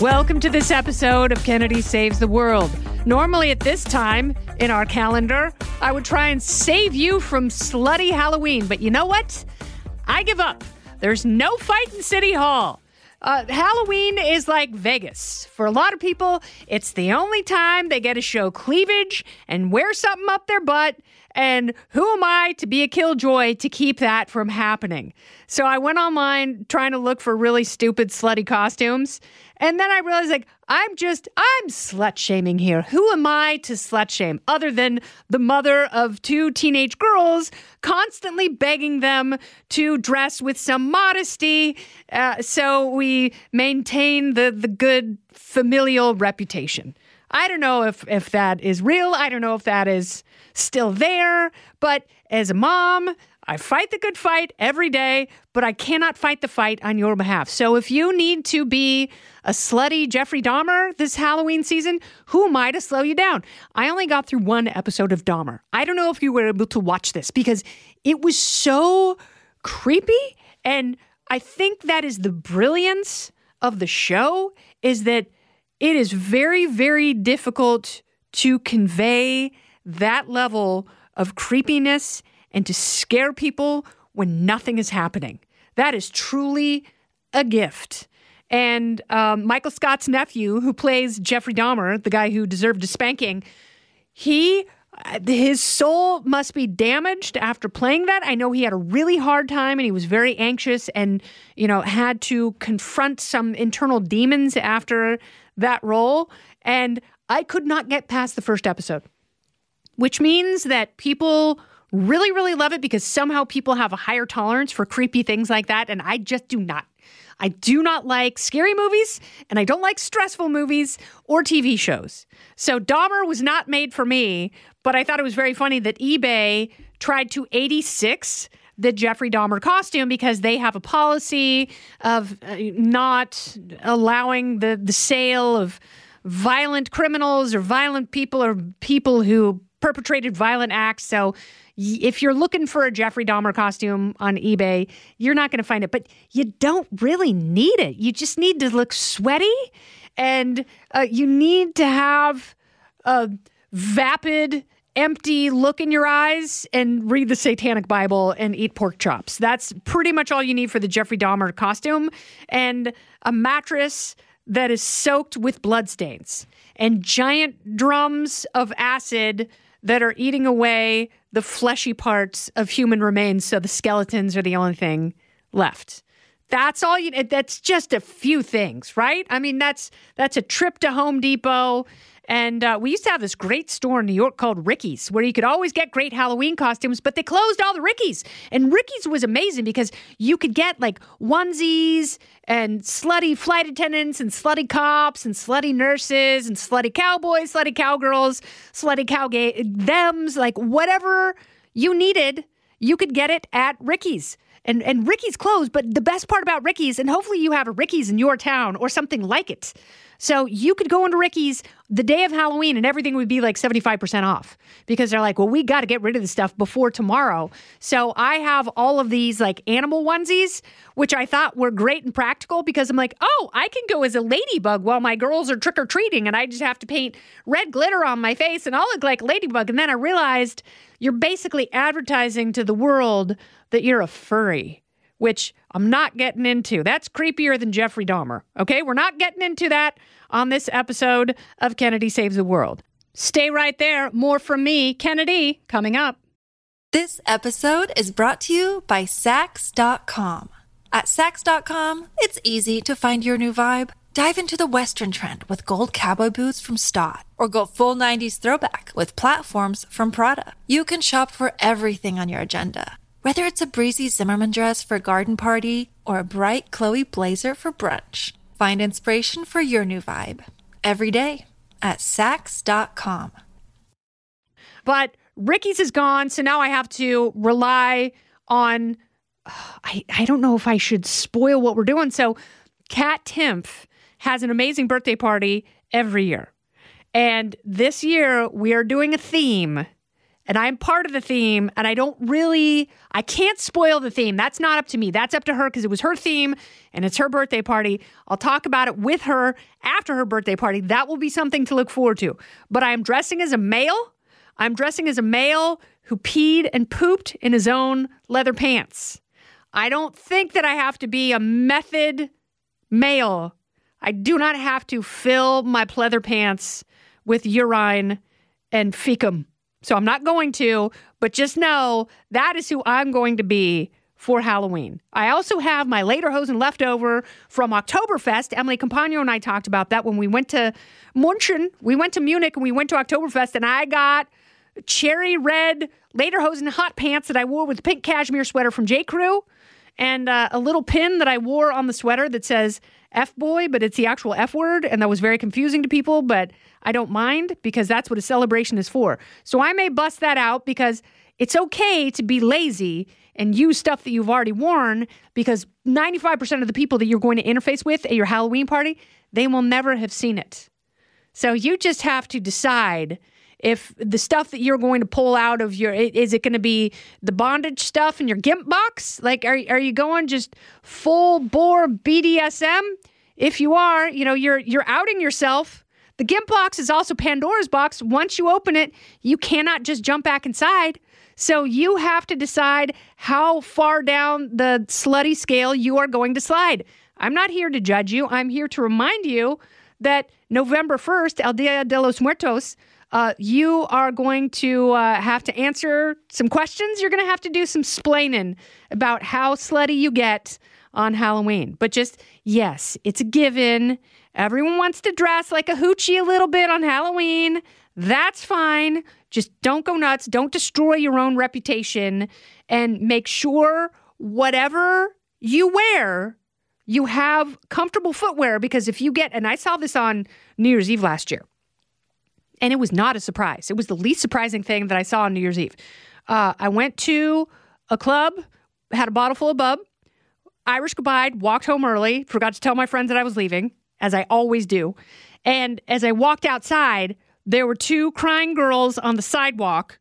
Welcome to this episode of Kennedy Saves the World. Normally, at this time in our calendar, I would try and save you from slutty Halloween, but you know what? I give up. There's no fight in City Hall. Uh, Halloween is like Vegas. For a lot of people, it's the only time they get to show cleavage and wear something up their butt. And who am I to be a killjoy to keep that from happening? So I went online trying to look for really stupid, slutty costumes. And then I realized, like, I'm just, I'm slut shaming here. Who am I to slut shame other than the mother of two teenage girls constantly begging them to dress with some modesty uh, so we maintain the, the good familial reputation? I don't know if, if that is real. I don't know if that is still there. But as a mom, I fight the good fight every day, but I cannot fight the fight on your behalf. So if you need to be a slutty Jeffrey Dahmer this Halloween season, who am I to slow you down? I only got through one episode of Dahmer. I don't know if you were able to watch this because it was so creepy. And I think that is the brilliance of the show is that it is very, very difficult to convey that level of creepiness and to scare people when nothing is happening. That is truly a gift. And um, Michael Scott's nephew, who plays Jeffrey Dahmer, the guy who deserved a spanking, he his soul must be damaged after playing that. I know he had a really hard time and he was very anxious and, you know, had to confront some internal demons after that role. And I could not get past the first episode, which means that people really, really love it because somehow people have a higher tolerance for creepy things like that. And I just do not. I do not like scary movies and I don't like stressful movies or TV shows. So Dahmer was not made for me, but I thought it was very funny that eBay tried to 86 the Jeffrey Dahmer costume because they have a policy of uh, not allowing the, the sale of violent criminals or violent people or people who perpetrated violent acts. So if you're looking for a Jeffrey Dahmer costume on eBay, you're not going to find it. But you don't really need it. You just need to look sweaty and uh, you need to have a vapid, empty look in your eyes and read the Satanic Bible and eat pork chops. That's pretty much all you need for the Jeffrey Dahmer costume and a mattress that is soaked with bloodstains and giant drums of acid that are eating away the fleshy parts of human remains so the skeletons are the only thing left. That's all you that's just a few things, right? I mean, that's that's a trip to Home Depot and uh, we used to have this great store in New York called Ricky's, where you could always get great Halloween costumes, but they closed all the Ricky's. And Ricky's was amazing because you could get like onesies and slutty flight attendants and slutty cops and slutty nurses and slutty cowboys, slutty cowgirls, slutty cowgay thems, like whatever you needed, you could get it at Ricky's. And and Ricky's closed, but the best part about Ricky's, and hopefully you have a Ricky's in your town or something like it. So you could go into Ricky's the day of Halloween and everything would be like 75% off because they're like, well, we got to get rid of this stuff before tomorrow. So I have all of these like animal onesies, which I thought were great and practical because I'm like, oh, I can go as a ladybug while my girls are trick or treating and I just have to paint red glitter on my face and I'll look like a ladybug. And then I realized you're basically advertising to the world that you're a furry which I'm not getting into. That's creepier than Jeffrey Dahmer. Okay, we're not getting into that on this episode of Kennedy Saves the World. Stay right there. More from me, Kennedy, coming up. This episode is brought to you by Saks.com. At Saks.com, it's easy to find your new vibe. Dive into the Western trend with gold cowboy boots from Staud, or go full 90s throwback with platforms from Prada. You can shop for everything on your agenda, whether it's a breezy Zimmermann dress for a garden party or a bright Chloe blazer for brunch. Find inspiration for your new vibe every day at Saks.com. But Ricky's is gone, so now I have to rely on. I, I don't know if I should spoil what we're doing. So, Kat Timpf has an amazing birthday party every year. And this year we are doing a theme and I'm part of the theme and I don't really I can't spoil the theme. That's not up to me. That's up to her because it was her theme and it's her birthday party. I'll talk about it with her after her birthday party. That will be something to look forward to. But I am dressing as a male. I'm dressing as a male who peed and pooped in his own leather pants. I don't think that I have to be a method male I do not have to fill my pleather pants with urine and fecum. So I'm not going to, but just know that is who I'm going to be for Halloween. I also have my later lederhosen leftover from Oktoberfest. Emily Compagno and I talked about that when we went to Munchen. We went to Munich and we went to Oktoberfest, and I got cherry red lederhosen hot pants that I wore with pink cashmere sweater from J. Crew and uh, a little pin that I wore on the sweater that says F boy, but it's the actual F word. And that was very confusing to people, but I don't mind because that's what a celebration is for. So I may bust that out because it's okay to be lazy and use stuff that you've already worn because 95% of the people that you're going to interface with at your Halloween party, they will never have seen it. So you just have to decide if the stuff that you're going to pull out of your is it going to be the bondage stuff in your gimp box? Like are, are you going just full bore bdsm if you are you know you're you're outing yourself. The gimp box is also pandora's box. Once you open it you cannot just jump back inside. So you have to decide how far down the slutty scale you are going to slide. I'm not here to judge you. I'm here to remind you that november 1st el dia de los muertos uh, you are going to uh, have to answer some questions. You're going to have to do some splaining about how slutty you get on Halloween. But just, yes, it's a given. Everyone wants to dress like a hoochie a little bit on Halloween. That's fine. Just don't go nuts. Don't destroy your own reputation. And make sure whatever you wear, you have comfortable footwear. Because if you get, and I saw this on New Year's Eve last year and it was not a surprise. It was the least surprising thing that I saw on New Year's Eve. Uh, I went to a club, had a bottle full of bub, Irish goodbye, walked home early, forgot to tell my friends that I was leaving, as I always do. And as I walked outside, there were two crying girls on the sidewalk,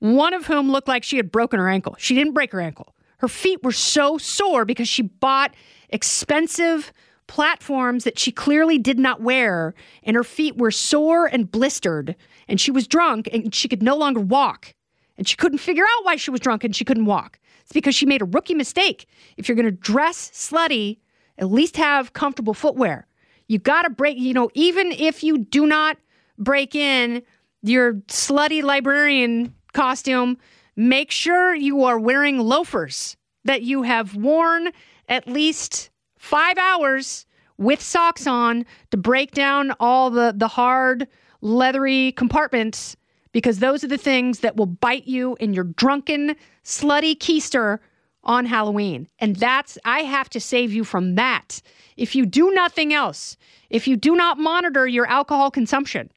one of whom looked like she had broken her ankle. She didn't break her ankle. Her feet were so sore because she bought expensive platforms that she clearly did not wear, and her feet were sore and blistered, and she was drunk and she could no longer walk. And she couldn't figure out why she was drunk and she couldn't walk. It's because she made a rookie mistake. If you're going to dress slutty, at least have comfortable footwear. You got to break, you know, even if you do not break in your slutty librarian costume, make sure you are wearing loafers that you have worn at least five hours with socks on to break down all the, the hard, leathery compartments because those are the things that will bite you in your drunken, slutty keister on Halloween. And that's, I have to save you from that. If you do nothing else, if you do not monitor your alcohol consumption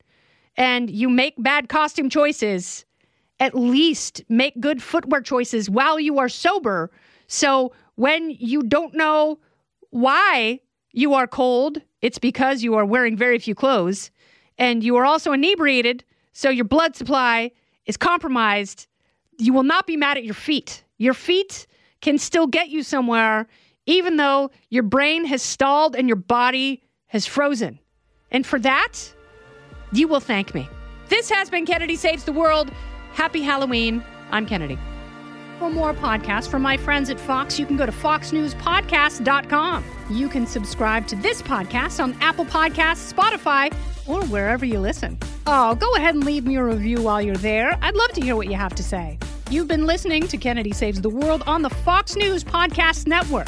and you make bad costume choices, at least make good footwear choices while you are sober. So when you don't know why you are cold, it's because you are wearing very few clothes and you are also inebriated, so your blood supply is compromised. You will not be mad at your feet. Your feet can still get you somewhere, even though your brain has stalled and your body has frozen. And for that, you will thank me. This has been Kennedy Saves the World. Happy Halloween. I'm Kennedy. For more podcasts from my friends at Fox, you can go to foxnewspodcast.com. You can subscribe to this podcast on Apple Podcasts, Spotify, or wherever you listen. Oh, go ahead and leave me a review while you're there. I'd love to hear what you have to say. You've been listening to Kennedy Saves the World on the Fox News Podcast Network.